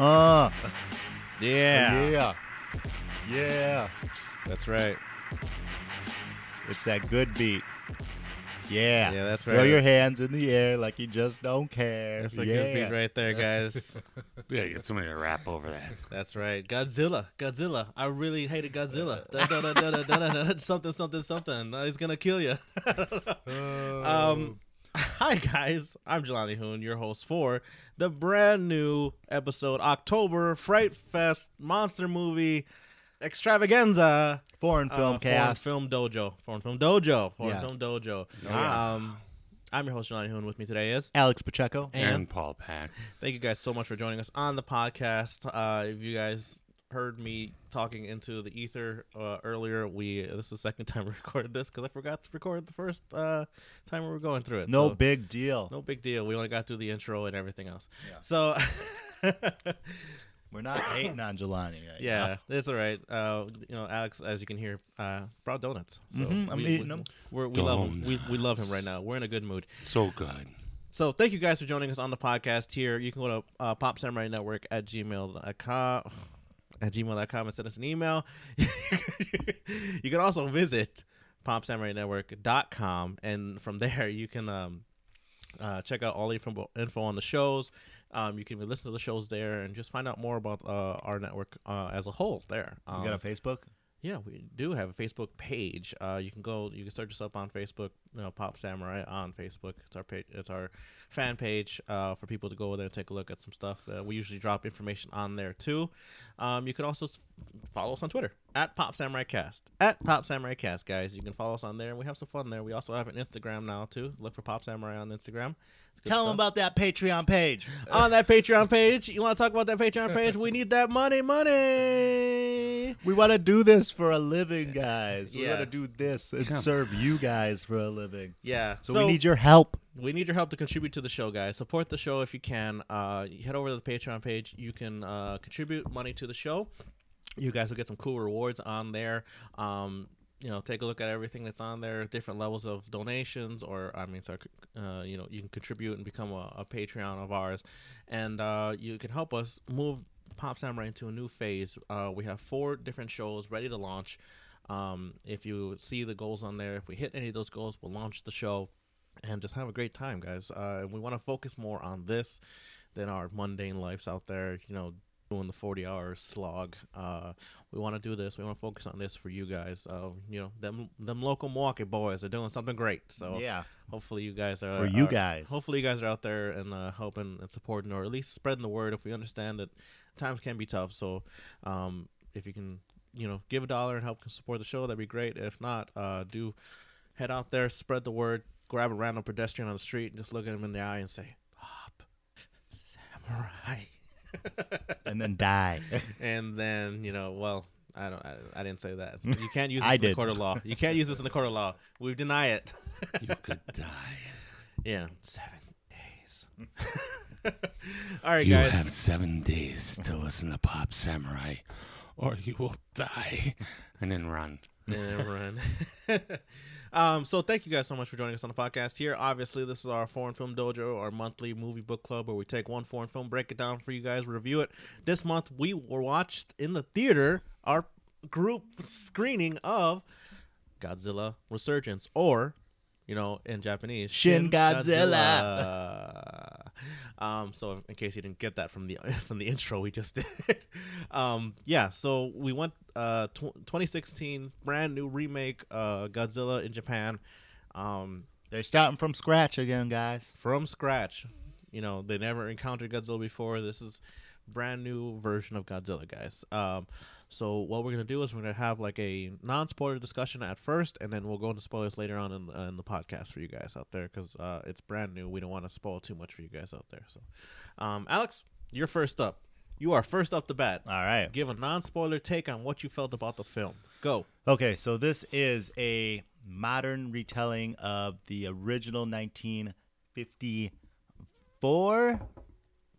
Uh, Yeah. yeah, yeah. That's right. It's that good beat. Yeah. Yeah, that's right. Throw your hands in the air like you just don't care. That's a yeah. good beat right there, guys. Yeah, you get somebody to rap over that. That's right. Godzilla. Godzilla. I really hated Godzilla. Da, da, da, da, da, da, da, da, something, something, something. Uh, he's gonna kill you. um, hi guys. I'm Jelani Hoon, your host for the brand new episode October Fright Fest monster movie extravaganza. Foreign uh, film Foreign cast. Film Dojo. Foreign Film Dojo. Foreign Yeah. Film Dojo. yeah. Um, I'm your host Jelani Hoon. With me today is Alex Pacheco. And- And Paul Pack. Thank you guys so much for joining us on the podcast. Uh, if you guys heard me talking into the ether uh, earlier, we this is the second time we recorded this because I forgot to record the first uh, time we were going through it. No So, big deal. no big deal. We only got through the intro and everything else. Yeah. So. We're not hating on Jelani right Yeah, it's all right. Uh, you know, Alex, as you can hear, uh, brought donuts. So Mhm, I'm we, eating we, them. We're, we love him. We, we love him right now. We're in a good mood. So good. So thank you guys for joining us on the podcast here. You can go to uh, Pop Samurai Network at gmail.com at gmail.com and send us an email. you can also visit popsamurainetwork.com and from there you can um, uh, check out all the info, info on the shows. Um, you can listen to the shows there and just find out more about uh, our network uh, as a whole there. Um, You got a Facebook? yeah, we do have a Facebook page. Uh, you can go, you can search us up on Facebook. You know, Pop Samurai on Facebook. It's our page. It's our fan page uh, for people to go there and take a look at some stuff. Uh, we usually drop information on there too. Um, you can also s- follow us on Twitter at Pop Samurai Cast. At Pop Samurai Cast, guys. You can follow us on there, we have some fun there. We also have an Instagram now too. Look for Pop Samurai on Instagram. It's good Tell them about that Patreon page. on that Patreon page. You want to talk about that Patreon page? We need that money, money. We want to do this for a living, guys. We want to do this and Come. serve you guys for a living. Yeah. So, we need your help. we need your help to contribute to the show, guys. Support the show if you can. Uh, head over to the Patreon page. You can uh, contribute money to the show. You guys will get some cool rewards on there. Um, you know, take a look at everything that's on there. Different levels of donations, or I mean, sorry, uh, you know, you can contribute and become a, a Patreon of ours, and uh, you can help us move Pop Samurai into a new phase. Uh, we have four different shows ready to launch. Um, if you see the goals on there, if we hit any of those goals, we'll launch the show and just have a great time, guys. Uh, we want to focus more on this than our mundane lives out there. You know, doing the forty-hour slog. Uh, we want to do this. We want to focus on this for you guys. Uh, you know, them them local Milwaukee boys are doing something great. So yeah. hopefully you guys are For you are- guys. Hopefully you guys are out there and uh, helping and supporting, or at least spreading the word. If we understand that times can be tough, so um, if you can, you know, give a dollar and help support the show, that'd be great. If not, uh, do head out there, spread the word, grab a random pedestrian on the street, and just look at him in the eye and say, "Pop, samurai." And then die. and then you know, well, I don't, I, I didn't say that. You can't use this I in the did. court of law. You can't use this in the court of law. We deny it. You could die. Yeah, seven days. All right, you guys. have seven days to listen to Pop Samurai, or you will die. And then run. and then run. um, so thank you guys so much for joining us on the podcast here. Obviously, this is our Foreign Film Dojo, our monthly movie book club where we take one foreign film, break it down for you guys, review it. This month we were watched in the theater our group screening of Godzilla Resurgence, or you know, in Japanese, Shin Godzilla. um, so in case you didn't get that from the from the intro we just did, um, yeah. So we went uh tw- 2016 brand new remake uh Godzilla in Japan, um, They're starting from scratch again, guys. from scratch. You know, they never encountered Godzilla before. This is brand new version of Godzilla, guys. Um, so what we're gonna do is we're gonna have like a non-spoiler discussion at first, and then we'll go into spoilers later on in, uh, in the podcast for you guys out there because uh, it's brand new. We don't want to spoil too much for you guys out there. So, um, Alex, you're first up. You are first up the bat. All right. Give a non-spoiler take on what you felt about the film. Go. Okay, so this is a modern retelling of the original 1954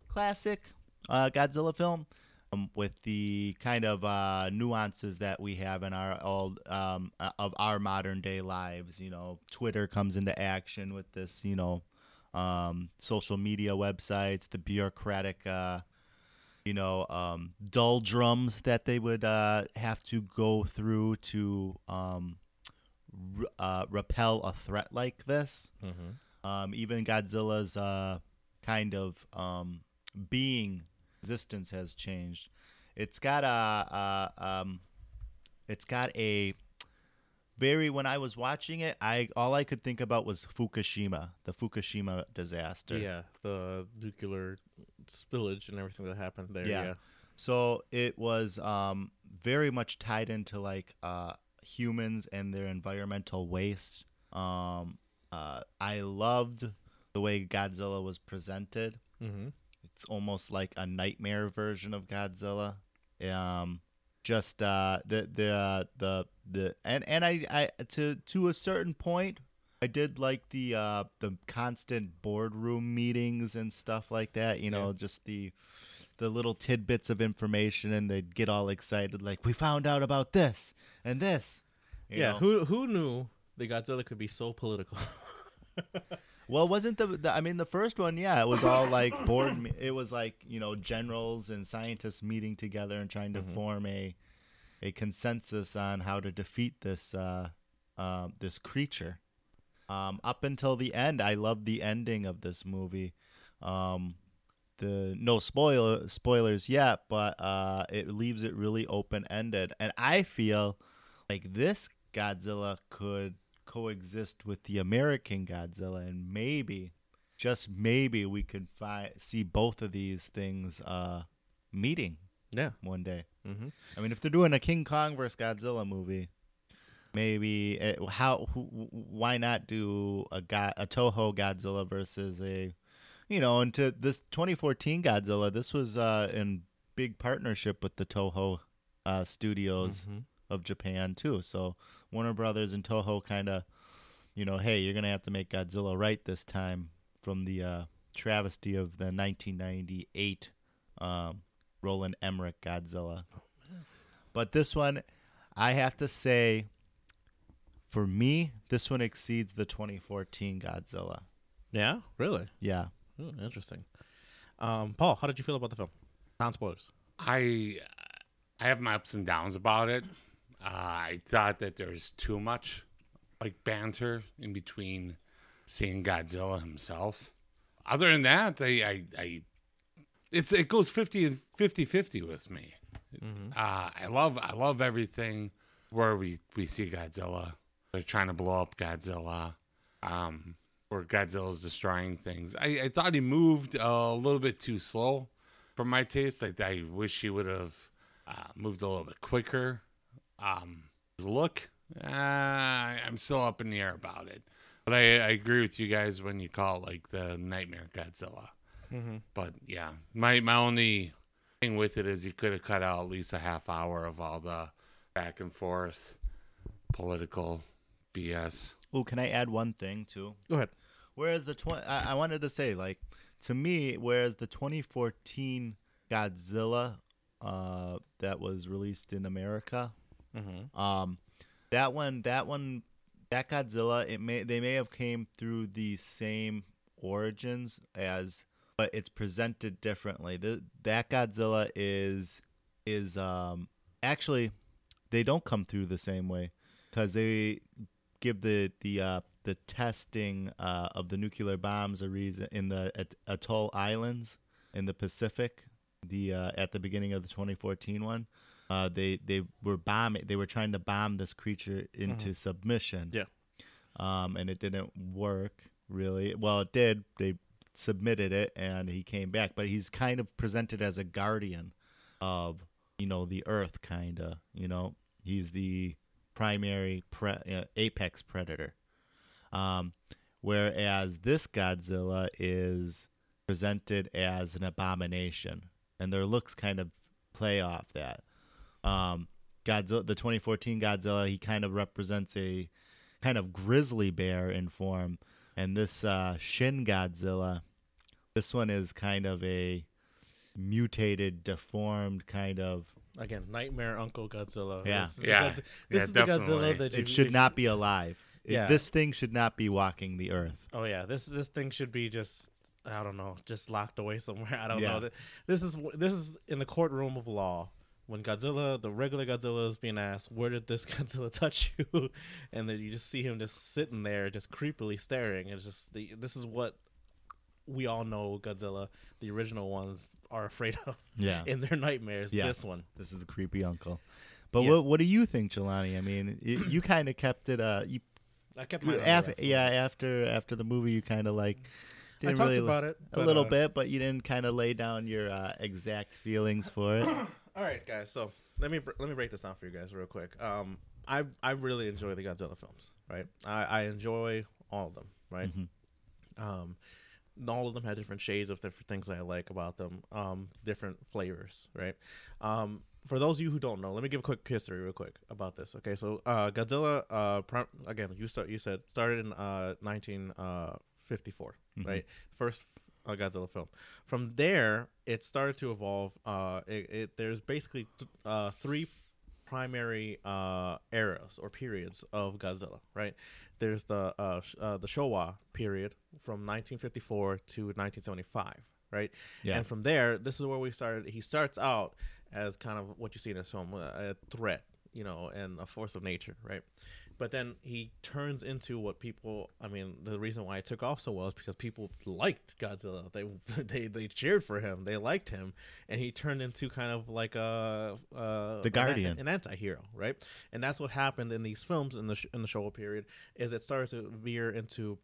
classic uh, Godzilla film. Um, with the kind of uh, nuances that we have in our old um, uh, of our modern day lives. You know, Twitter comes into action with this. You know, um, social media websites, the bureaucratic. Uh, you know, um, doldrums that they would uh, have to go through to um, r- uh, repel a threat like this. Mm-hmm. Um, even Godzilla's uh, kind of um, being existence has changed. It's got a, a um, it's got a very. When I was watching it, I all I could think about was Fukushima, the Fukushima disaster. Yeah, the nuclear spillage and everything that happened there. Yeah. Yeah. So it was um, very much tied into like uh, humans and their environmental waste. Um, uh, I loved the way Godzilla was presented. Mm-hmm. It's almost like a nightmare version of Godzilla. Um, just uh, the the uh, the the and and I, I to to a certain point, I did like the uh, the constant boardroom meetings and stuff like that. You know, Yeah. just the the little tidbits of information, and they'd get all excited, like we found out about this and this. you Yeah. know? Who who knew the Godzilla could be so political? Well, wasn't the, the I mean the first one? Yeah, it was all like board. me- It was like you know generals and scientists meeting together and trying to Mhm. form a a consensus on how to defeat this uh, uh, this creature. Um, up until the end, I loved the ending of this movie. Um, the no spoiler spoilers yet, but uh, it leaves it really open ended, and I feel like this Godzilla could coexist with the American Godzilla, and maybe, just maybe, we could fi- see both of these things uh, meeting yeah. one day. Mm-hmm. I mean, if they're doing a King Kong versus Godzilla movie, maybe it, how who, why not do a go- a Toho Godzilla versus a you know, and to this 2014 Godzilla, this was uh, in big partnership with the Toho uh, studios Mm-hmm. of Japan too. So Warner Brothers and Toho kind of, you know, hey, you're gonna have to make Godzilla right this time from the uh, travesty of the 1998 um, Roland Emmerich Godzilla. but this one, I have to say, for me, this one exceeds the 2014 Godzilla. Yeah. Really. Yeah. Ooh, interesting. Um, Paul, how did you feel about the film? Non spoilers. I I have my ups and downs about it. Uh, I thought that there's too much like banter in between seeing Godzilla himself. Other than that, I I, I it's it goes 50 50 50 with me. Uh, I love I love everything where we we see Godzilla. They're trying to blow up Godzilla. Um, where Godzilla's destroying things. I, I thought he moved a little bit too slow for my taste. I, I wish he would have uh, moved a little bit quicker. Um, his look, uh, I'm still up in the air about it. But I, I agree with you guys when you call it like the Nightmare Godzilla. Mm-hmm. But yeah, my my only thing with it is you could have cut out at least a half hour of all the back and forth political BS. Oh, can I add one thing too? Go ahead. Whereas the twenty, I, I wanted to say like to me, whereas the 2014 Godzilla uh, that was released in America, Mm-hmm. um, that one, that one, that Godzilla, it may they may have came through the same origins as, but it's presented differently. The that Godzilla is is um actually they don't come through the same way because they give the the uh, the testing uh, of the nuclear bombs a reason in the at- atoll islands in the Pacific. The uh, at the beginning of the 2014 one, uh, they they were bombing. They were trying to bomb this creature into submission. Yeah. Um, and it didn't work really. Well, it did. They submitted it, and he came back. But he's kind of presented as a guardian of you know the Earth, kind of. You know, he's the primary pre- uh, apex predator. Um, whereas this Godzilla is presented as an abomination, and their looks kind of play off that. Um, Godzilla, the 2014 Godzilla, he kind of represents a kind of grizzly bear in form, and this uh, Shin Godzilla, this one is kind of a mutated, deformed kind of. Again, Nightmare Uncle Godzilla. Yeah. This is the Yeah. Godzi- this Yeah, is the Godzilla that you, It should if- not be alive. It- Yeah. this thing should not be walking the earth. Oh yeah, this this thing should be just I don't know, just locked away somewhere. I don't Yeah. know. Th- This is this is in the courtroom of law when Godzilla, the regular Godzilla, is being asked, "Where did this Godzilla touch you?" and then you just see him just sitting there, just creepily staring. It's just the, this is what we all know Godzilla, the original ones, are afraid of Yeah. in their nightmares. Yeah. This one, This is the creepy uncle. But Yeah. what what do you think, Jelani? I mean, you, you kind of kept it. Uh, you I kept my after yeah after after the movie, you kind of like didn't talked really about it a but, little uh, bit, but you didn't kind of lay down your uh, exact feelings for it. All right, guys. So let me let me break this down for you guys real quick. Um, I I really enjoy the Godzilla films. Right, I, I enjoy all of them. Right. Mhm. Um, all of them have different shades of different things that I like about them. Um, different flavors. Right. Um, for those of you who don't know, let me give a quick history real quick about this. Okay, so uh, Godzilla. Uh, prim- again, you start. You said started in uh 1954. Mhm. Right. First a Godzilla film. From there, it started to evolve. Uh, it, it there's basically th- uh, three primary uh, eras or periods of Godzilla. Right, there's the uh, sh- uh, the Showa period from 1954 to 1975. Right, Yeah. and from there, this is where we started. He starts out as kind of what you see in this film, a a threat, you know, and a force of nature, right? But then he turns into what people. I mean, the reason why it took off so well is because people liked Godzilla. They they they cheered for him. They liked him, and he turned into kind of like a, uh The Guardian. an, an anti-hero, right? And that's what happened in these films in the sh- in the Showa period. Is it started to veer into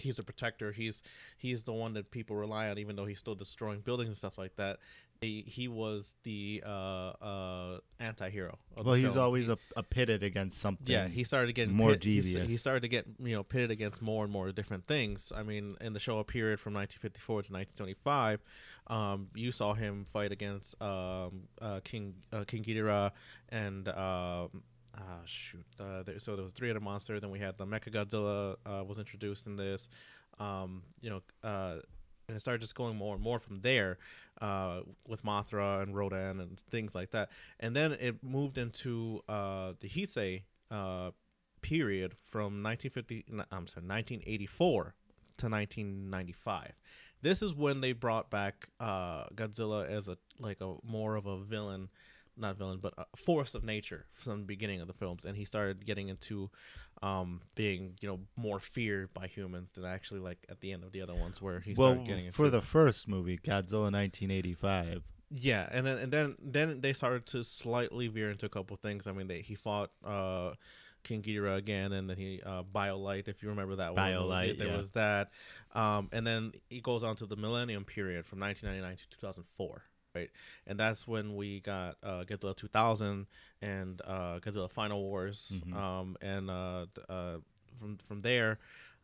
he's a protector. He's he's the one that people rely on, even though he's still destroying buildings and stuff like that. He, he was the uh, uh, anti-hero. of the Well, he's film. always a, a pitted against something. Yeah, he started getting more pit, devious. He started to get you know pitted against more and more different things. I mean, in the Showa period from 1954 to 1975, um, you saw him fight against um, uh, King uh, King Ghidorah and. Um, Ah, shoot. Uh, there, so there was three other monster. Then we had the Mecha Godzilla uh, was introduced in this. Um, you know, uh, and it started just going more and more from there uh, with Mothra and Rodan and things like that. And then it moved into uh, the Heisei uh, period from 1950. I'm sorry, 1984 to 1995. This is when they brought back uh, Godzilla as a like a more of a villain, not villain, but a force of nature from the beginning of the films, and he started getting into um, being you know more feared by humans than actually like at the end of the other ones where he well, started getting into for the first movie, Godzilla 1985. yeah, and then and then then they started to slightly veer into a couple things. I mean, they he fought uh, King Ghidorah again, and then he uh, Biollante, if you remember that one. Biollante, There yeah. was that, um, and then he goes on to the Millennium period from 1999 to 2004. Right, and that's when we got uh, Godzilla 2000 and uh, Godzilla Final Wars, Mhm. um, and uh, uh, from from there,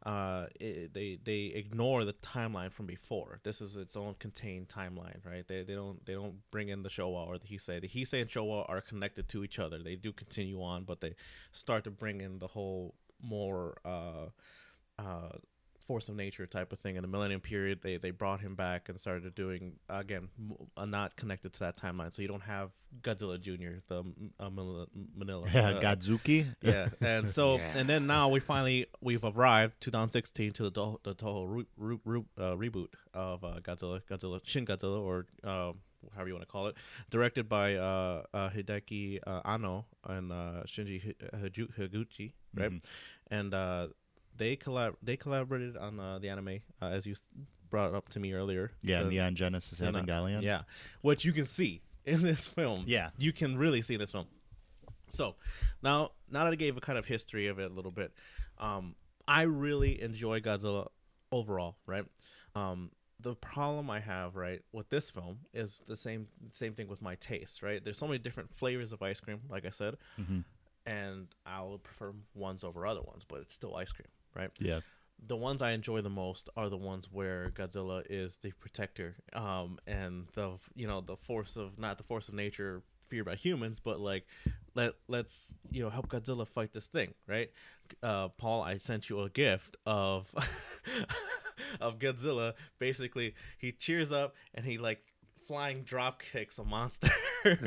uh, it, they they ignore the timeline from before. This is its own contained timeline, right? They they don't they don't bring in the Showa or the Heisei. The Heisei and Showa are connected to each other. They do continue on, but they start to bring in the whole more uh, uh, force of nature type of thing in the Millennium period. They they brought him back and started doing again m- uh, not connected to that timeline. So you don't have Godzilla Junior, the uh, Minilla, Minilla Yeah, uh, Godzooky. yeah, and so Yeah. and then now we finally we've arrived 2016 to the Toho, the Toho re, re, re, uh, reboot of uh, Godzilla, Godzilla Shin Godzilla, or uh, however you want to call it, directed by uh, uh, Hideki uh, Anno and uh, Shinji Hi- Hiju- Higuchi, right? Mhm. And uh, they collab they collaborated on uh, the anime uh, as you brought up to me earlier. Yeah, the- Neon Genesis and, Evangelion. yeah, which you can see in this film. Yeah. you can really see in this film. So now, now that I gave a kind of history of it a little bit, um, I really enjoy Godzilla overall. Right. Um, the problem I have right with this film is the same same thing with my taste. Right. There's so many different flavors of ice cream, like I said, hmm and I'll prefer ones over other ones, but it's still ice cream. Right Yeah. the ones I enjoy the most are the ones where Godzilla is the protector, um, and the you know the force of not the force of nature feared by humans, but like let let's you know help Godzilla fight this thing, right? Uh, Paul, I sent you a gift of of Godzilla. Basically, he cheers up and he like flying drop kicks a monster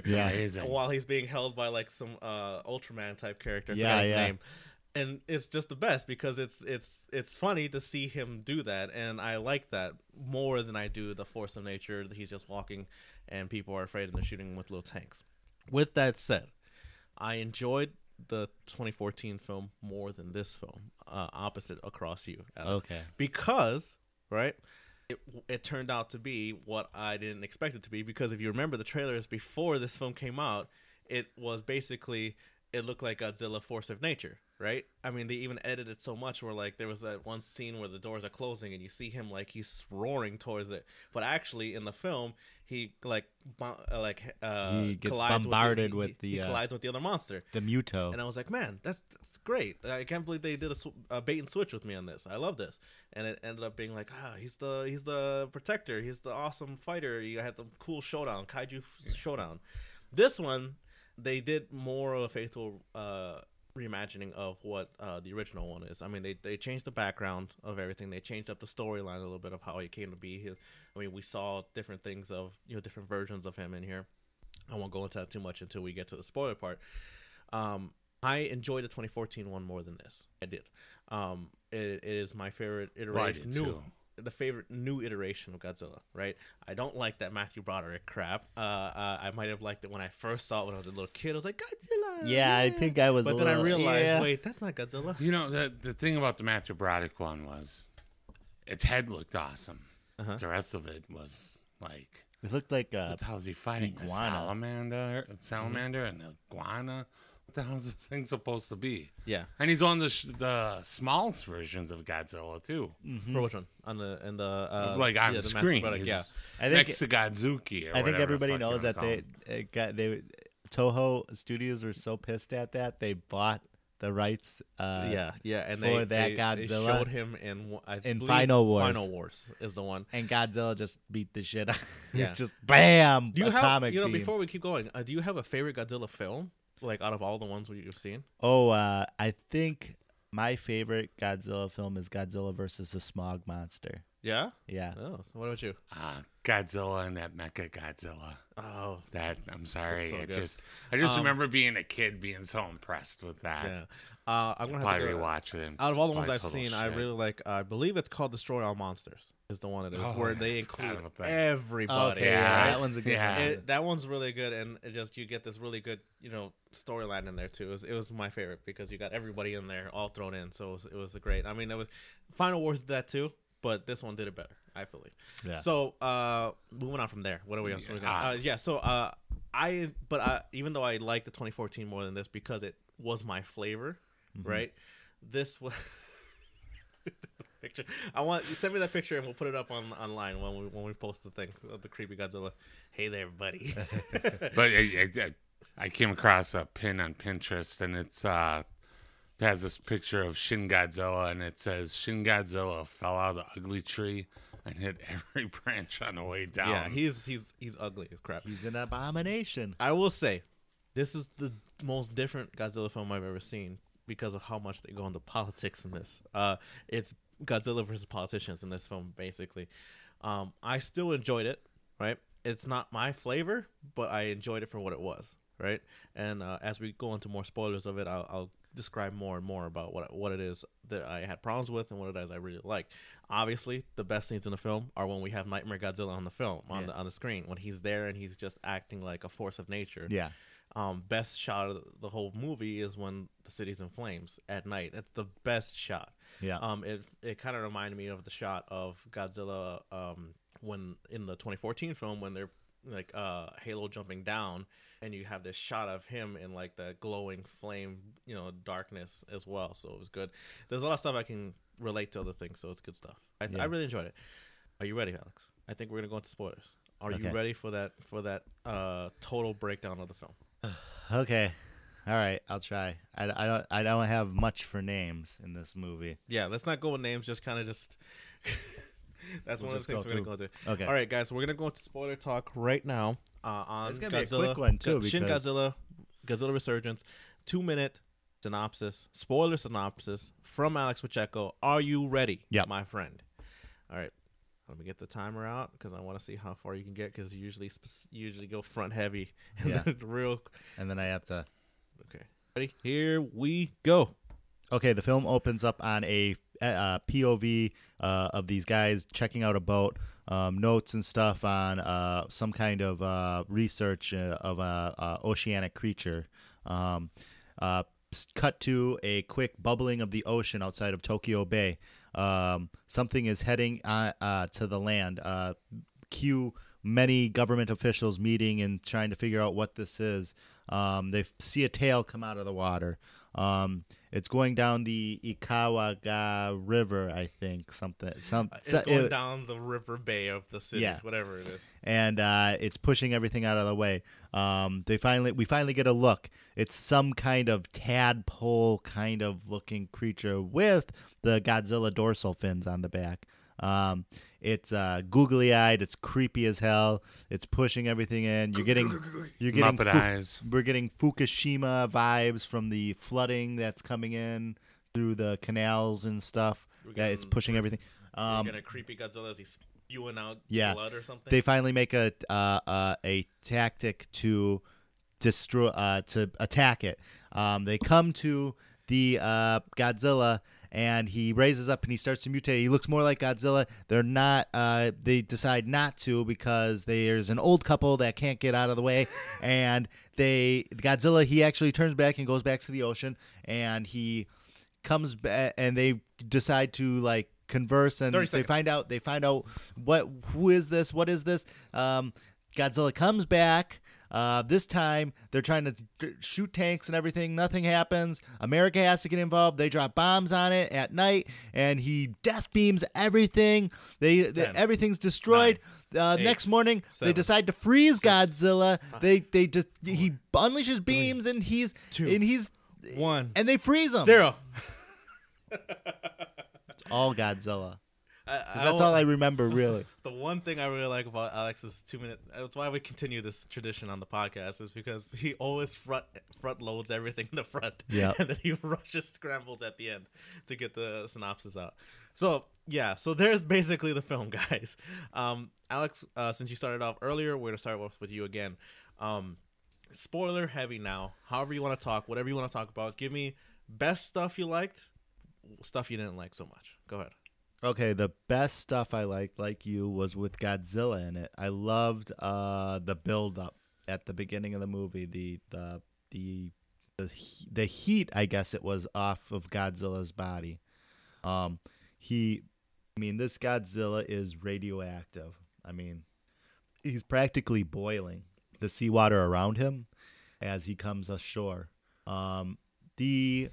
Yeah. amazing. while he's being held by like some uh Ultraman type character. Yeah, his yeah. name. And it's just the best because it's it's it's funny to see him do that, and I like that more than I do the force of nature. that He's just walking, and people are afraid and they're shooting him with little tanks. With that said, I enjoyed the 2014 film more than this film. Uh, opposite across you, Alex Okay. because right it, it turned out to be what i didn't expect it to be because if you remember the trailers before this film came out it was basically it looked like godzilla force of nature right i mean they even edited so much where like there was that one scene where the doors are closing and you see him like he's roaring towards it but actually in the film he like bo- uh, like uh He gets collides bombarded with, the, with the, he, he uh, collides with the other monster The Muto. and I was like, man, that's that's great. I can't believe they did a, sw- a bait and switch with me on this. I love this. And it ended up being like, ah, he's the he's the protector. He's the awesome fighter. You had the cool showdown, kaiju showdown. This one, they did more of a faithful uh, reimagining of what uh, the original one is. I mean, they they changed the background of everything. They changed up the storyline a little bit of how he came to be. His, I mean, we saw different things of you know different versions of him in here. I won't go into that too much until we get to the spoiler part. Um, I enjoyed the 2014 one more than this. I did. Um, it, it is my favorite iteration. did new, too. The favorite new iteration of Godzilla. Right. I don't like that Matthew Broderick crap. Uh, uh, I might have liked it when I first saw it when I was a little kid. I was like Godzilla. yeah, I think I was. But a then I realized, yeah. wait, that's not Godzilla. You know, the the thing about the Matthew Broderick one was its head looked awesome. Uh-huh. The rest of it was like, it looked like uh, what the hell is he fighting? A salamander, a salamander, and an iguana. What the hell is this thing supposed to be? Yeah. And he's on the sh- the smallest versions of Godzilla too, For which one? On the in the uh, like on yeah, the Matthew screen. Broderick, He's yeah. I think- next to Godzooky. Or I think whatever the everybody fuck you knows wanna that call they him. it got they Toho Studios were so pissed at that they bought the rights. Uh, yeah, yeah, and for they, that they, they Godzilla showed him in one- I in believe Final Wars. Final Wars is the one. and Godzilla just beat the shit out. Yeah. just bam. Do you atomic have you know beam. before we keep going? Uh, do you have a favorite Godzilla film? Like out of all the ones we- you've seen? Oh, uh, I think my favorite Godzilla film is Godzilla versus the Smog Monster. Yeah. Yeah. Oh, so what about you? Ah, Godzilla and that Mecha Godzilla. Oh, That I'm sorry, so I just I just Um, remember being a kid being so impressed with that. yeah. Uh, I'm gonna have Probably to go, rewatch it. Out of all the ones I've seen, I really like. I believe it's called Destroy All Monsters. Is the one it is Oh, where I they include everybody. Okay, Yeah, that one's a good yeah. one. It, that one's really good, and it just you get this really good, you know, storyline in there too. It was, it was my favorite because you got everybody in there all thrown in, so it was, it was a great. I mean, it was Final Wars did that too, but this one did it better, I believe. Yeah. So, uh, moving on from there, what are we? Yeah. we got? Uh, yeah. So, uh, I but I, even though I like the 2014 more than this because it was my flavor, Mm-hmm. right? This was. picture. I want you send me that picture and we'll put it up on online when we when we post the thing of the creepy Godzilla. Hey there, buddy. But I, I, I came across a pin on Pinterest, and it's uh it has this picture of Shin Godzilla, and it says Shin Godzilla fell out of the ugly tree and hit every branch on the way down. yeah, he's he's he's ugly as crap. He's an abomination. I will say, this is the most different Godzilla film I've ever seen because of how much they go into politics in this. Uh, it's Godzilla versus politicians in this film, basically. Um, I still enjoyed it, right? It's not my flavor, but I enjoyed it for what it was, right? And uh, as we go into more spoilers of it, I'll, I'll describe more and more about what what it is that I had problems with and what it is I really like. Obviously, the best scenes in the film are when we have Nightmare Godzilla on the film on Yeah. the on the screen when he's there and he's just acting like a force of nature Yeah. um, best shot of the whole movie is when the city's in flames at night. It's the best shot. Yeah. Um, it it kind of reminded me of the shot of Godzilla um, when in the 2014 film when they're like uh Halo jumping down and you have this shot of him in like the glowing flame, you know, darkness as well. So it was good. There's a lot of stuff I can relate to other things, so it's good stuff. I, Yeah. I really enjoyed it. Are you ready, Alex? I think we're gonna go into spoilers. Are you ready for that for that uh total breakdown of the film? Okay. All right. I'll try. I, I don't. I don't have much for names in this movie. Yeah, let's not go with names. Just kind of just. That's We'll one of the things go we're gonna go to. Okay. All right, guys, we're gonna go into spoiler talk right now. Uh, on It's gonna be a Godzilla, quick one, too, Shin Godzilla, Godzilla Resurgence, two minute synopsis, spoiler synopsis from Alex Pacheco. Are you ready? Yep. my friend. All right, Let me get the timer out because I want to see how far you can get because you usually usually go front heavy and Yeah. then real. and then I have to. Okay, ready? Here we go. Okay, the film opens up on a uh, POV uh, of these guys checking out a boat, um, notes and stuff on uh, some kind of uh, research uh, of a, oceanic creature. Um, uh, cut to a quick bubbling of the ocean outside of Tokyo Bay. Um, something is heading uh, uh, to the land. Uh, cue many government officials meeting and trying to figure out what this is. Um, they see a tail come out of the water. Um, it's going down the Ikawaga River, I think. Something, some, It's so- going it- down the river bay of the city, Yeah. whatever it is. and uh, it's pushing everything out of the way. Um, they finally, we finally get a look. It's some kind of tadpole kind of looking creature with the Godzilla dorsal fins on the back. Um, it's uh, googly eyed. It's creepy as hell. It's pushing everything in. You're getting, you're getting, Muppet Fu- eyes. we're getting Fukushima vibes from the flooding that's coming in through the canals and stuff. We're Yeah, it's getting- pushing we're- everything. We're Um, getting a creepy Godzilla as he's spewing out Yeah. blood or something. they finally make a uh, uh, a tactic to destroy uh, to attack it. Um, they come to the uh, Godzilla and he raises up and he starts to mutate. He looks more like Godzilla. They're not. Uh, they decide not to because there's an old couple that can't get out of the way, and they Godzilla. He actually turns back and goes back to the ocean, and he comes back and they decide to like converse and they find out they find out what who is this what is this um godzilla comes back uh, this time they're trying to d- shoot tanks and everything. Nothing happens. America has to get involved. They drop bombs on it at night, and he death beams everything. They, they Ten, everything's destroyed. uh, eight, next morning, they decide to freeze six, Godzilla. They they just he unleashes beams, and he's two, and he's One. and they freeze him. Zero. It's all Godzilla. I, 'Cause that's all I remember, really. The one thing I really like about Alex's two minute. That's why we continue this tradition on the podcast is because he always front front loads everything in the front, yeah, and then he rushes scrambles at the end to get the synopsis out. So yeah, so there's basically the film, guys. Um, Alex, uh, since you started off earlier, we're gonna start off with you again. Um, spoiler heavy now. However you want to talk, whatever you want to talk about. Give me best stuff you liked, stuff you didn't like so much. Go ahead. Okay, the best stuff I liked, like you, was with Godzilla in it. I loved uh, the build up at the beginning of the movie. The the the the, the heat, I guess it was off of Godzilla's body. Um, he, I mean, this Godzilla is radioactive. I mean, he's practically boiling the seawater around him as he comes ashore. Um, the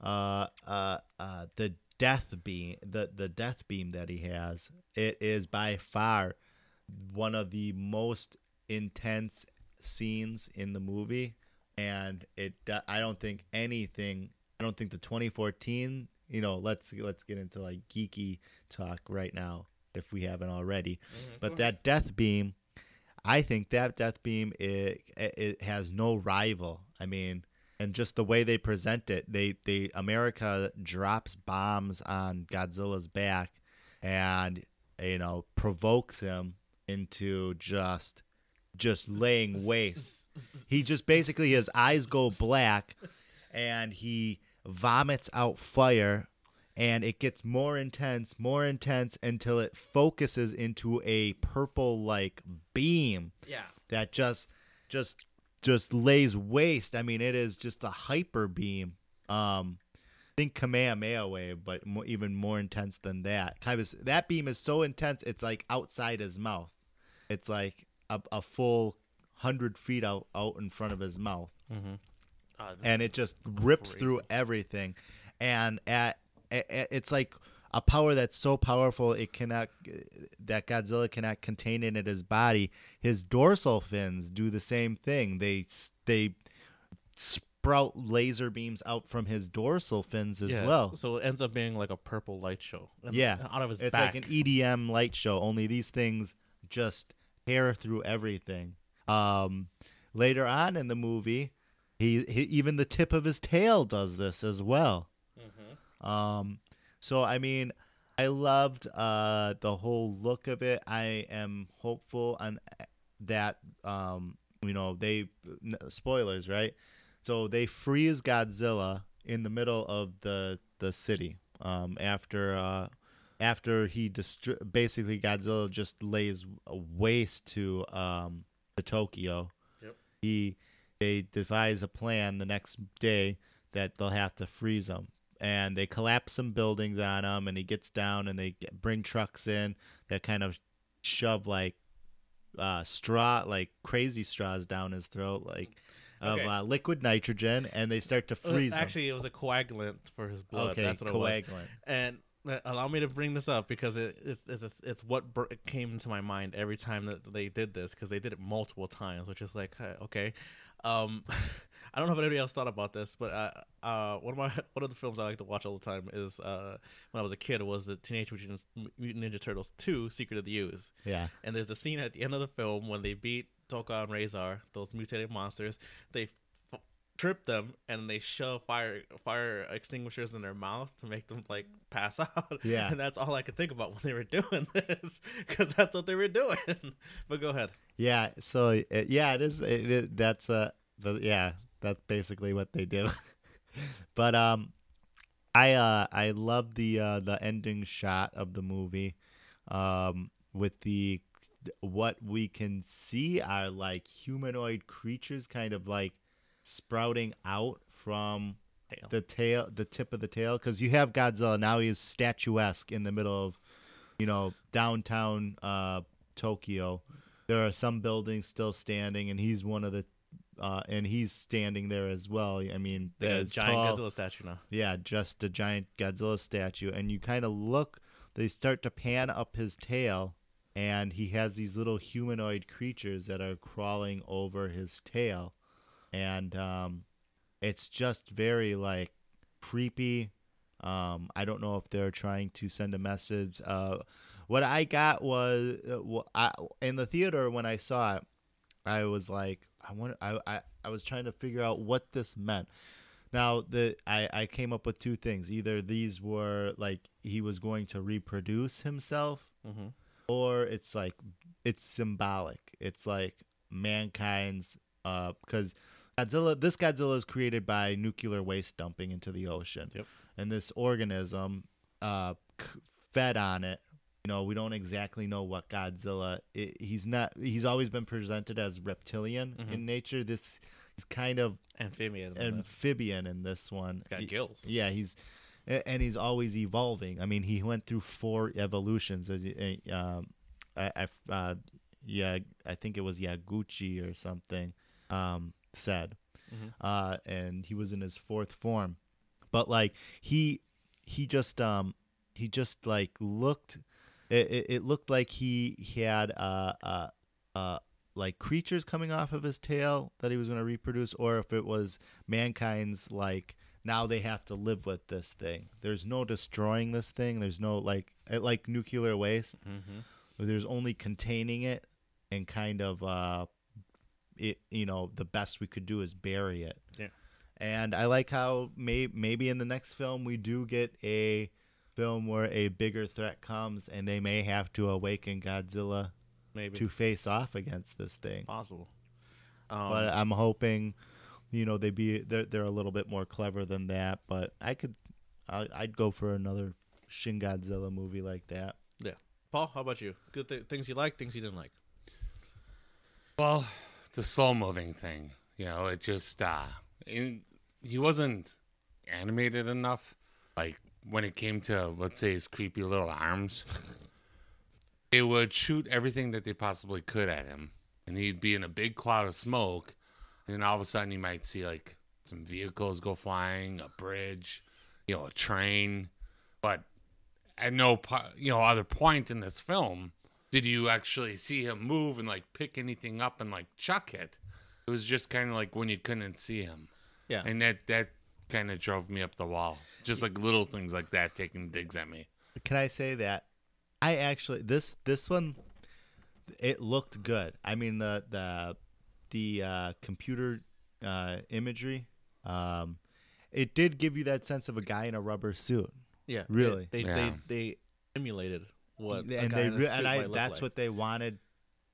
uh, uh, uh, the death beam, the the death beam that he has, it is by far one of the most intense scenes in the movie, and it I don't think anything. I don't think the 2014. You know, let's let's get into like geeky talk right now if we haven't already. Mm-hmm. But that death beam, I think that death beam it, it has no rival. I mean, and just the way they present it, they they America drops bombs on Godzilla's back, and you know provokes him into just just laying waste. He just basically his eyes go black, and he vomits out fire. And it gets more intense, more intense until it focuses into a purple like beam Yeah. that just just just lays waste. I mean, it is just a hyper beam. Um, think Kamehameha wave, but mo- even more intense than that. Of that beam is so intense, it's like outside his mouth. It's like a, a full hundred feet out out in front of his mouth, Uh, and it just rips crazy. through everything. And at, at it's like a power that's so powerful it cannot that Godzilla cannot contain it in his body. His dorsal fins do the same thing. They they sprout laser beams out from his dorsal fins as yeah. well. So it ends up being like a purple light show. Yeah, Out of his it's back. like an EDM light show. Only these things just tear through everything. Um, later on in the movie, he, he even the tip of his tail does this as well. Mm-hmm. Um, so I mean, I loved uh, the whole look of it. I am hopeful on that. Um, you know, they spoilers, right? So they freeze Godzilla in the middle of the the city um, after uh, after he destr- basically Godzilla just lays waste to um, to Tokyo. Yep. He they devise a plan the next day that they'll have to freeze him and they collapse some buildings on him and he gets down and they get, bring trucks in that kind of shove like uh, straw like crazy straws down his throat like of Okay. uh, liquid nitrogen and they start to Uh, freeze him. Actually, it was a coagulant for his blood. okay That's what it was. coagulant And uh, allow me to bring this up because it, it's it's, it's what br- came into my mind every time that they did this because they did it multiple times, which is like uh, okay. Um, I don't know if anybody else thought about this, but uh, uh, one of my one of the films I like to watch all the time is uh, when I was a kid was the Teenage Mutant, Ninja Turtles Two: Secret of the Ooze. yeah And there's a scene at the end of the film when they beat Tokka and Rahzar, those mutated monsters. They f- trip them and they shove fire fire extinguishers in their mouth to make them like pass out. Yeah. and that's all I could think about when they were doing this because that's what they were doing. but go ahead. yeah so it, yeah it is it, it that's uh the yeah that's basically what they do. But um i uh i love the uh the ending shot of the movie um with the what we can see are like humanoid creatures kind of like sprouting out from Tail. the tail the tip of the tail. Because you have godzilla now he is statuesque in the middle of you know downtown uh tokyo. There are some buildings still standing and he's one of the uh and he's standing there as well i mean a giant tall- Godzilla statue now. yeah, just a giant Godzilla statue. And you kind of look, they start to pan up his tail, and he has these little humanoid creatures that are crawling over his tail. And um, it's just very, like, creepy. Um, I don't know if they're trying to send a message. Uh, what I got was, uh, I, in the theater when I saw it, I was like, I want, I, I, I was trying to figure out what this meant. Now the I, I came up with two things. Either these were like he was going to reproduce himself, Mm-hmm. or it's like it's symbolic. It's like mankind's uh because Godzilla this Godzilla is created by nuclear waste dumping into the ocean. Yep. And this organism uh fed on it. Know, we don't exactly know what Godzilla i he's not he's always been presented as reptilian Mhm. in nature. This he's kind of Amphibian. in this. amphibian in this one. It's got gills. Yeah, he's and he's always evolving. I mean, he went through four evolutions as uh, um, I, I uh, yeah, I think it was Yaguchi or something um, said, Mhm. uh, and he was in his fourth form. But like he he just um he just like looked. It, it, it looked like he, he had uh uh uh like creatures coming off of his tail that he was going to reproduce, or if it was mankind's like now they have to live with this thing. There's no destroying this thing. There's no like it- like nuclear waste. Mm-hmm. There's only containing it and kind of uh it you know the best we could do is bury it. Yeah. And I like how may, maybe in the next film we do get a film where a bigger threat comes and they may have to awaken Godzilla Maybe to face off against this thing. possible. Um, but I'm hoping, you know, they be they're they're a little bit more clever than that. But I could, I, I'd go for another Shin Godzilla movie like that. Yeah, Paul, how about you? Good th- things you like, things you didn't like. Well, the slow moving thing, you know, it just uh in, he wasn't animated enough. Like when it came to let's say his creepy little arms, they would shoot everything that they possibly could at him, and he'd be in a big cloud of smoke, and then all of a sudden you might see like some vehicles go flying, a bridge, you know, a train, but at no po- you know other point in this film did you actually see him move and like pick anything up and like chuck it. It was just kind of like when you couldn't see him, Yeah. and that that kind of drove me up the wall. Just like little things like that taking digs at me. Can I say that I actually this this one it looked good. I mean the the the uh, computer uh, imagery um, it did give you that sense of a guy in a rubber suit. Yeah, Really? They they, Yeah. they, they emulated what a and guy they in a re- suit and I might look that's like. what they wanted.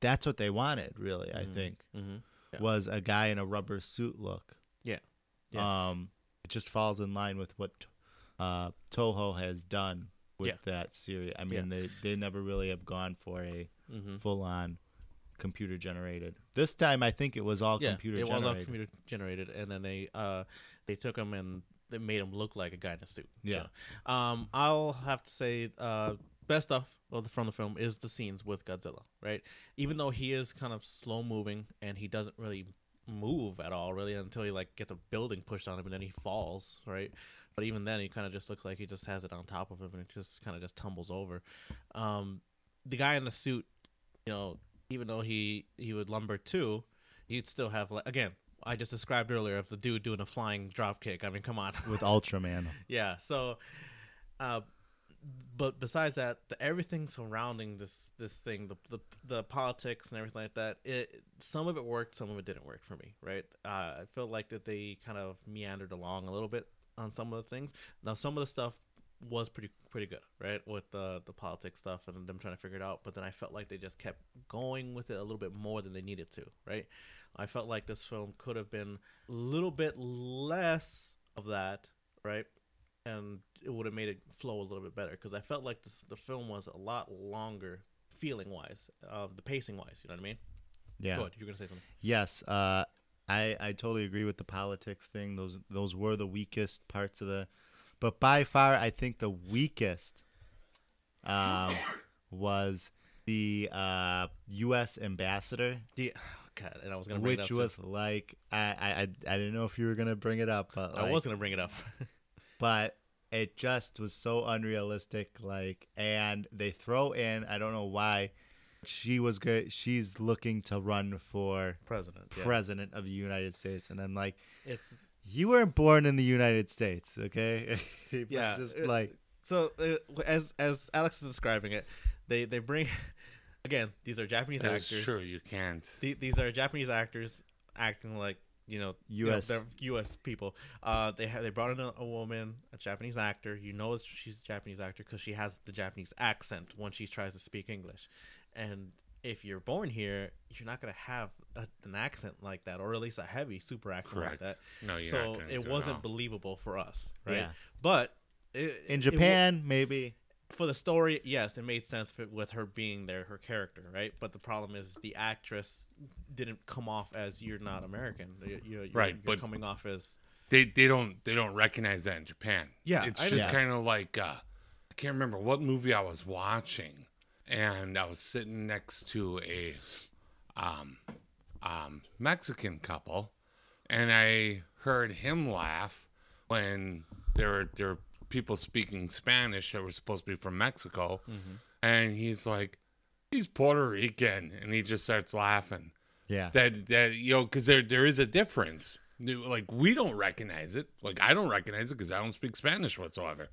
That's what they wanted, really. I Mhm. think Mhm. Yeah. was a guy in a rubber suit look. Yeah. Yeah. Um, it just falls in line with what uh, Toho has done with Yeah. that series. I mean, they they never really have gone for a Mhm. full on computer generated. This time, I think it was all yeah, computer it generated. was all computer generated, and then they uh they took them and they made him look like a guy in a suit. Yeah. So, um, I'll have to say, uh, best stuff of the, from the film is the scenes with Godzilla. Right, even though he is kind of slow moving and he doesn't really move at all, really, until he like gets a building pushed on him and then he falls. Right. But even then, he kind of just looks like he just has it on top of him, and it just kind of just tumbles over. Um, the guy in the suit, you know, even though he he would lumber too, he'd still have like again. I just described earlier of the dude doing a flying drop kick. I mean, come on. with Ultraman. yeah. So, uh, but besides that, the, everything surrounding this this thing, the, the the politics and everything like that, it some of it worked, some of it didn't work for me. Right. Uh, I felt like that they kind of meandered along a little bit on some of the things. Now, some of the stuff was pretty pretty good, right, with the the politics stuff and them trying to figure it out. But then I felt like they just kept going with it a little bit more than they needed to, right? I felt like this film could have been a little bit less of that, right? And it would have made it flow a little bit better because I felt like this, the film was a lot longer, feeling wise, uh, the pacing wise. You know what I mean? Yeah. Go ahead, you're gonna say something. Yes, uh, I I totally agree with the politics thing. Those those were the weakest parts of the, but by far I think the weakest um, was the uh, U.S. ambassador, Yeah, God, and I was gonna bring which it up. was like I, I I didn't know if you were gonna bring it up, but too. I like, was gonna bring it up. but it just was so unrealistic. Like, and they throw in I don't know why. She was good. She's looking to run for President. Yeah. president of the United States, and I'm like, It's you weren't born in the United States, okay? It Yeah, just like so uh, as as Alex is describing it, they they bring again these are Japanese actors. sure You can't. The- these are Japanese actors acting like you know you US. know, U.S. people. Uh, they have they brought in a, a woman, a Japanese actor. You know she's a Japanese actor because she has the Japanese accent when she tries to speak English. And if you're born here, you're not gonna have a, an accent like that, or at least a heavy super accent Correct. like that. No, you're so not it wasn't believable for us, right? Yeah. But it, in it Japan, maybe. For the story, yes, it made sense with her being there, her character, right? But the problem is the actress didn't come off as you're not American. You, you, you're, Right, you're but- coming off as They they don't they don't recognize that in Japan. Yeah, it's I just know. kind of like uh, I can't remember what movie I was watching, and I was sitting next to a um um Mexican couple, and I heard him laugh when they were there were people speaking Spanish that were supposed to be from Mexico, and he's like, he's Puerto Rican, and he just starts laughing. Yeah. that that you know because there there is a difference. Like we don't recognize it. Like i don't recognize it because i don't speak spanish whatsoever.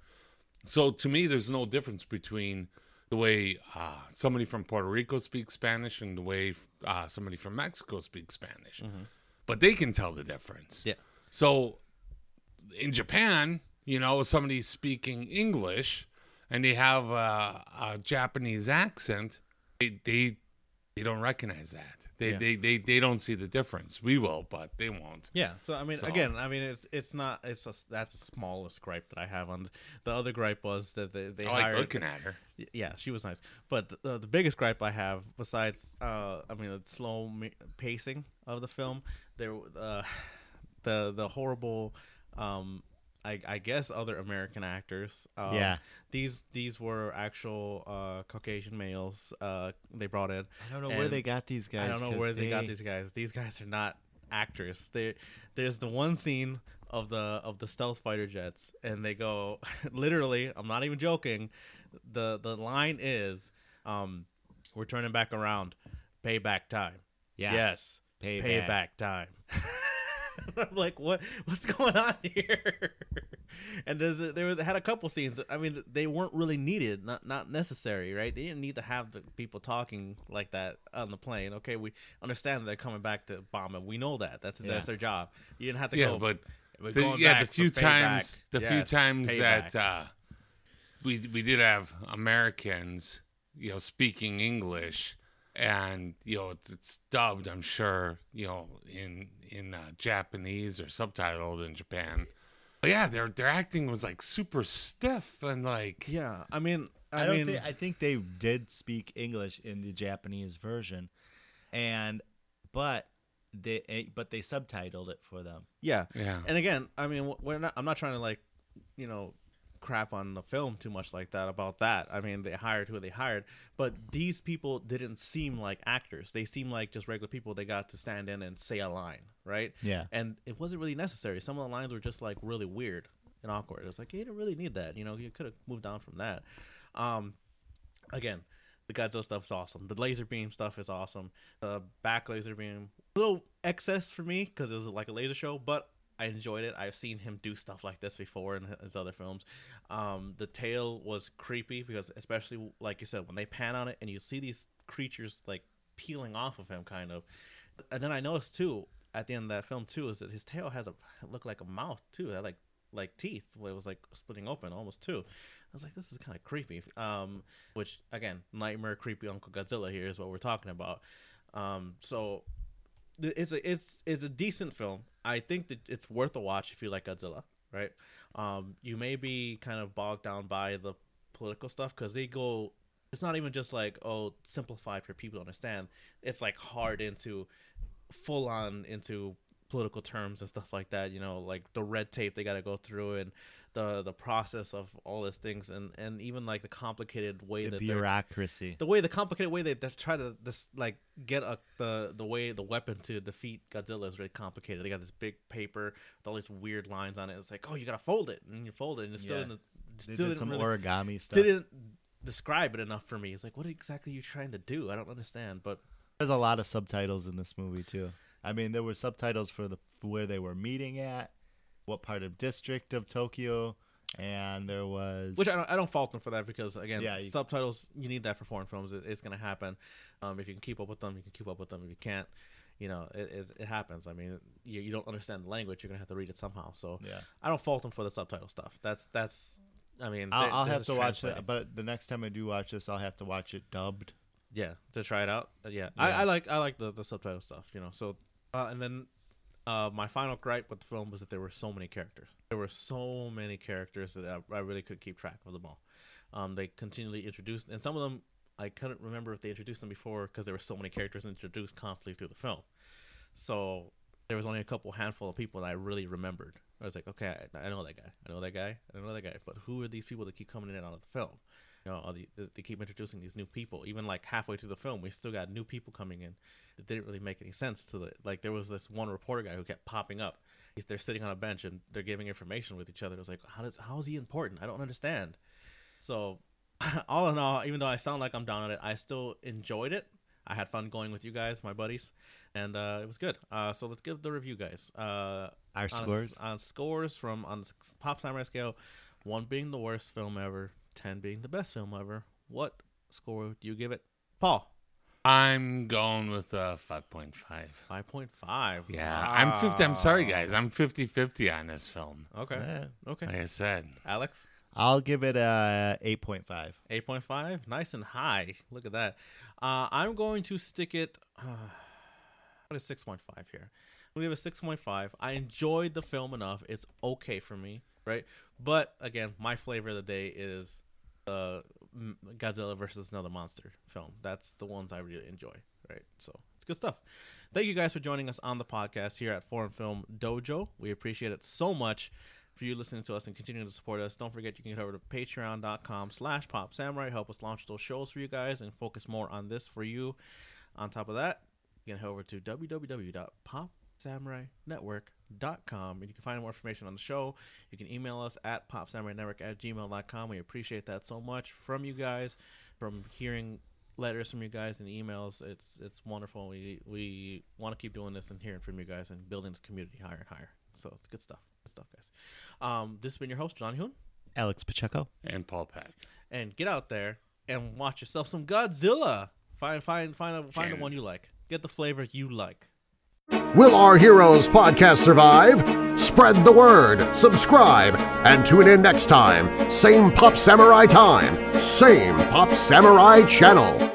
So to me there's no difference between the way uh, somebody from puerto rico speaks spanish and the way uh, somebody from mexico speaks spanish. But they can tell the difference. Yeah. so in japan you know somebody's speaking english and they have a, a japanese accent they, they they don't recognize that. They, Yeah. they they they don't see the difference. We will, but they won't. yeah. So I mean, So- again, I mean, it's it's not it's a, that's the smallest gripe that I have on the other gripe was that they they I like hired looking at her. Yeah, she was nice. But the, the, the biggest gripe I have, besides, uh, I mean, the slow ma- pacing of the film, there, uh, the the horrible, um, I, I guess other American actors. Um, Yeah. these these were actual uh, Caucasian males. Uh, they brought in. I don't know where they got these guys. I don't know where they, got these guys. These guys are not actors. They there's the one scene of the of the stealth fighter jets, and they go literally. I'm not even joking. the The line is, um, "We're turning back around. Payback time. Yeah. Yes, Payback. payback time." I'm like, what? What's going on here? and there's there was, had a couple scenes. I mean, they weren't really needed, not not necessary, right? They didn't need to have the people talking like that on the plane. Okay, we understand that they're coming back to bomb it. We know that. That's Yeah. that's their job. You didn't have to Yeah, go. but "We're the, yeah, back the few payback." times the few times payback. that uh, we we did have Americans, you know, speaking English, and you know it's, it's dubbed. I'm sure you know in in uh, Japanese or subtitled in Japan. But yeah, their their acting was like super stiff and like Yeah, I mean, I, I, don't mean, think I think they did speak English in the Japanese version, and but they eh, but they subtitled it for them. yeah, yeah. and again, I mean, we're not. I'm not trying to like, you know, crap on the film too much like that about that. I mean, they hired who they hired, but these people didn't seem like actors. They seemed like just regular people. They got to stand in and say a line, right? Yeah. And it wasn't really necessary. Some of the lines were just like really weird and awkward. It's like you didn't really need that. You know, you could have moved on from that. Um, again, the Godzilla stuff is awesome. The laser beam stuff is awesome. The back laser beam, a little excess for me because it was like a laser show, but I enjoyed it. I've seen him do stuff like this before in his other films. Um, the tail was creepy because, especially like you said, when they pan on it and you see these creatures like peeling off of him, kind of. And then I noticed too at the end of that film too is that his tail has a looked like a mouth too. Like like teeth. Where it was like splitting open almost too. I was like, this is kind of creepy. Um, which again, nightmare creepy Uncle Godzilla here is what we're talking about. Um, so it's a it's it's a decent film. I think that it's worth a watch if you like Godzilla, right? Um, you may be kind of bogged down by the political stuff because they go. It's not even just like oh simplified for people to understand. It's like hard into full on into political terms and stuff like that. You know, like the red tape they got to go through and the the process of all these things and and even like the complicated way The that bureaucracy. the way the complicated way they, they try to this like get a, the the way the weapon to defeat Godzilla is really complicated. They got this big paper with all these weird lines on it. It's like, oh, you gotta fold it, and you fold it, and it's still Yeah. in the They still did some really, origami stuff. didn't describe it enough for me. It's like, what exactly are you trying to do? I don't understand. But There's a lot of subtitles in this movie too. I mean, there were subtitles for the where they were meeting at, what part of district of Tokyo, and there was which I don't, I don't fault them for that because again, Yeah, you- subtitles you need that for foreign films. It, it's gonna happen. Um, if you can keep up with them, you can keep up with them. If you can't, you know, it, it, it happens. I mean, you, you don't understand the language, you're gonna have to read it somehow. So yeah. I don't fault them for the subtitle stuff. That's that's. I mean, I'll, I'll have to watch it, but the next time I do watch this, I'll have to watch it dubbed. Yeah, to try it out. Uh, yeah, I, I like I like the, the subtitle stuff. You know, so uh, and then uh, my final gripe with the film was that there were so many characters. There were so many characters that I, I really could keep track of them all. Um, they continually introduced, and some of them I couldn't remember if they introduced them before because there were so many characters introduced constantly through the film. So there was only a couple handful of people that I really remembered. I was like, okay, I, I know that guy, I know that guy, I know that guy, but who are these people that keep coming in and out of the film? You know, all the, they keep introducing these new people. Even like halfway through the film, we still got new people coming in. It didn't really make any sense to the like. There was this one reporter guy who kept popping up. He's they're sitting on a bench and they're giving information with each other. It was like, how does how is he important? I don't understand. So, all in all, even though I sound like I'm down on it, I still enjoyed it. I had fun going with you guys, my buddies, and uh, it was good. Uh, so let's give the review, guys. Uh, Our on, scores. on scores from on the Pop Samurai scale, one being the worst film ever, ten being the best film ever. What score do you give it, Paul? I'm going with uh, 5.5. Five point five. Yeah, I'm 50. I'm sorry, guys. I'm 50 50 on this film. Okay. Yeah. Okay. Like I said, Alex, I'll give it a eight point five. eight point five. Nice and high. Look at that. Uh, I'm going to stick it. Uh, what is six point five here? I'm gonna give it six point five. I enjoyed the film enough. It's okay for me, right? But again, my flavor of the day is uh, Godzilla versus another monster film. That's the ones I really enjoy, right? So it's good stuff. Thank you guys for joining us on the podcast here at Foreign Film Dojo. We appreciate it so much for you listening to us and continuing to support us. Don't forget you can head over to patreon.com slash pop samurai. Help us launch those shows for you guys and focus more on this for you. On top of that, you can head over to www.popsamurainetwork.com and you can find more information on the show. You can email us at popsamurainetwork at gmail.com. We appreciate that so much from you guys, from hearing letters from you guys and emails. It's it's wonderful. We we want to keep doing this and hearing from you guys and building this community higher and higher. So it's good stuff. Good stuff, guys. Um, this has been your host, John Hoon. Alex Pacheco. and Paul Pack. And get out there and watch yourself some Godzilla. Find find find a, find the one you like. Get the flavor you like. Will Our Heroes podcast survive? Spread the word, subscribe, and tune in next time. Same Pop Samurai time, same Pop Samurai channel.